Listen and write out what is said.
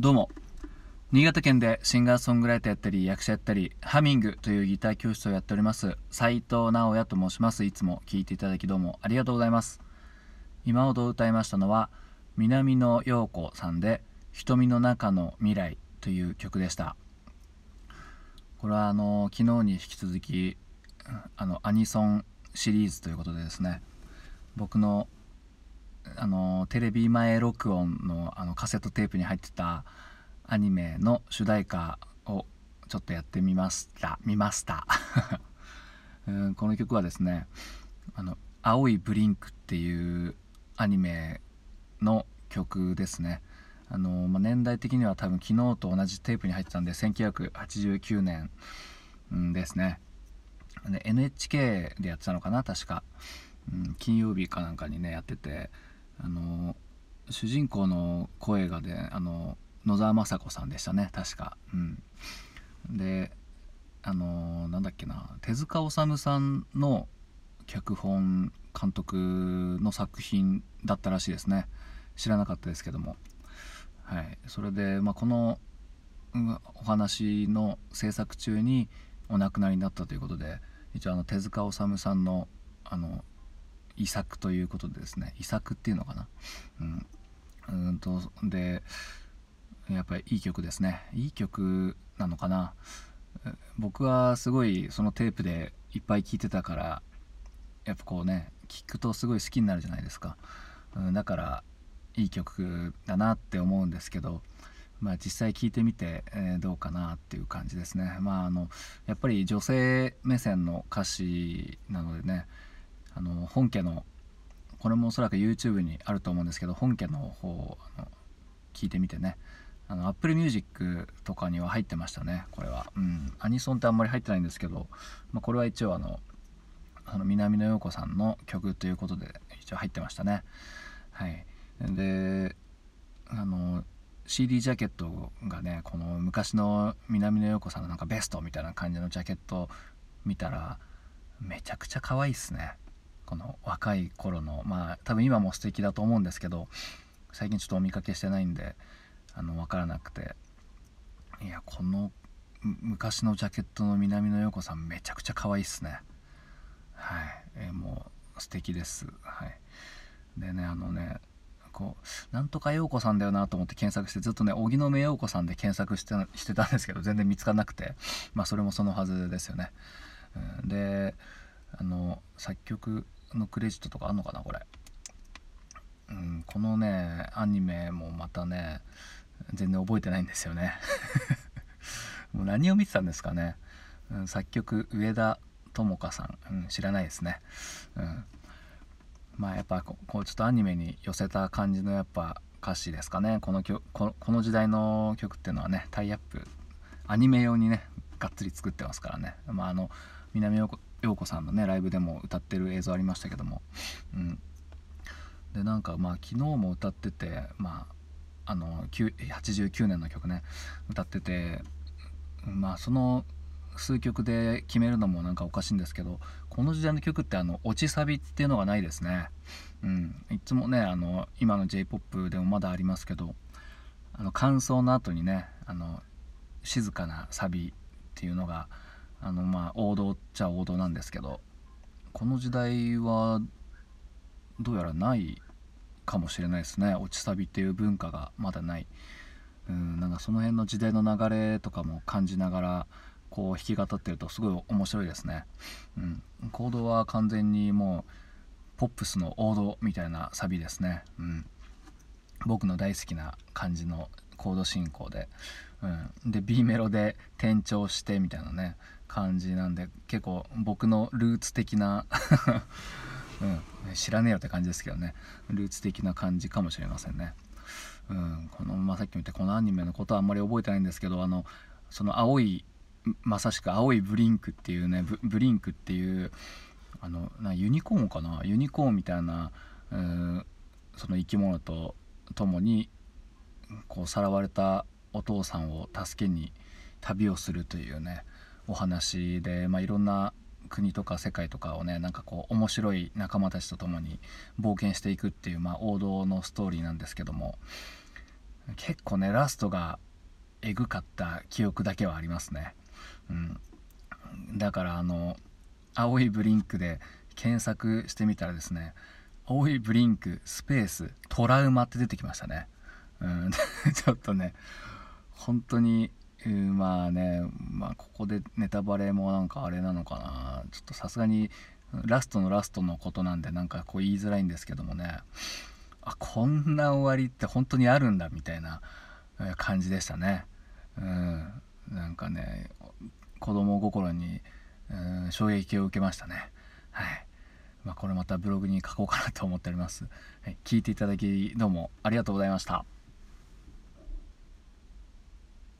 どうも。新潟県でシンガーソングライターやったり役者やったりハミングというギター教室をやっております斉藤直也と申します。いつも聴いていただきどうもありがとうございます。今ほど歌いましたのは南野陽子さんで「瞳の中の未来」という曲でした。これはあの昨日に引き続きあのアニソンシリーズということでですね僕のあのテレビ前録音のあのカセットテープに入ってたアニメの主題歌をちょっとやってみました見ました。うんこの曲はですねあの「青いブリンク」っていうアニメの曲ですね。あの、まあ、年代的には多分昨日と同じテープに入ってたんで1989年、うん、ですね。で NHK でやってたのかな確か、うん、金曜日かなんかにねやってて。あの主人公の声がであの野沢雅子さんでしたね確か。うん。であのなんだっけな手塚治虫さんの脚本監督の作品だったらしいですね。知らなかったですけども。はい。それで、まあ、この、お話の制作中にお亡くなりになったということで一応あの手塚治虫さんのあの遺作ということでですね遺作っていうのかな。うん。うんとでやっぱりいい曲ですね。いい曲なのかな。僕はすごいそのテープでいっぱい聴いてたからやっぱこうね聴くとすごい好きになるじゃないですか、うん、だからいい曲だなって思うんですけどまあ実際聴いてみて、えー、どうかなっていう感じですね。まああのやっぱり女性目線の歌詞なのでねあの本家のこれもおそらく YouTube にあると思うんですけど本家の方を聞いてみてね。あの Apple Music とかには入ってましたねこれは、うん、アニソンってあんまり入ってないんですけど、まあ、これは一応あのあの南野陽子さんの曲ということで一応入ってましたね。はい。であの CD ジャケットがねこの昔の南野陽子さんのなんかベストみたいな感じのジャケット見たらめちゃくちゃ可愛いっすね。この若い頃のまあ多分今も素敵だと思うんですけど最近ちょっとお見かけしてないんであの分からなくて。いやこの昔のジャケットの南野陽子さんめちゃくちゃ可愛いっすね。はい、えー、もう素敵です。はい。でねあのねこうなんとか陽子さんだよなと思って検索してずっとね荻野目陽子さんで検索してしてたんですけど全然見つからなくて。まあそれもそのはずですよね、うん、であの作曲のクレジットとかあんのかなこれ。うん、このねアニメもまたね全然覚えてないんですよね。もう何を見てたんですかね、うん、作曲上田智香さん、うん、知らないですね、うん、まあやっぱこうちょっとアニメに寄せた感じのやっぱ歌詞ですかね。この曲この時代の曲っていうのはねタイアップアニメ用にねがっつり作ってますからね。まああの南陽子さんのねライブでも歌ってる映像ありましたけども、うん、でなんかまあ昨日も歌っててまああの89年の曲ね歌っててまあその数曲で決めるのもなんかおかしいんですけどこの時代の曲ってあの落ちサビっていうのがないですね。うん。いつもねあの今の j p o p でもまだありますけどあの感想の後にねあの静かなサビっていうのがあのまあ王道っちゃ王道なんですけどこの時代はどうやらないかもしれないですね。落ちサビっていう文化がまだない。うんなんかその辺の時代の流れとかも感じながらこう弾き語ってるとすごい面白いですね、うん、コードは完全にもうポップスの王道みたいなサビですね、うん、僕の大好きな感じのコード進行で、うん、で B メロで転調してみたいなね感じなんで結構僕のルーツ的な うん、知らねえよって感じですけどね。ルーツ的な感じかもしれませんね。うん、このまあ、さっきも言ったこのアニメのことはあんまり覚えてないんですけどあのその青いまさしく青いブリンクっていうねブリンクっていうあのなユニコーンかな？ユニコーンみたいな、うん、その生き物と共にこうさらわれたお父さんを助けに旅をするというねお話で、まあ、いろんな国とか世界とかをねなんかこう面白い仲間たちと共に冒険していくっていう、まあ、王道のストーリーなんですけども結構ねラストがえぐかった記憶だけはありますね、うん、だからあの青いブリンクで検索してみたらですね青いブリンクスペーストラウマって出てきましたね、うん、ちょっとね本当に、うん、まあねまあここでネタバレもなんかあれなのかなちょっとさすがにラストのラストのことなんでなんかこう言いづらいんですけどもねあこんな終わりって本当にあるんだみたいな感じでしたね。うん、なんかね子供心に、うん、衝撃を受けましたね。はいまあ、これまたブログに書こうかなと思っております。はい、聞いていただきどうもありがとうございました。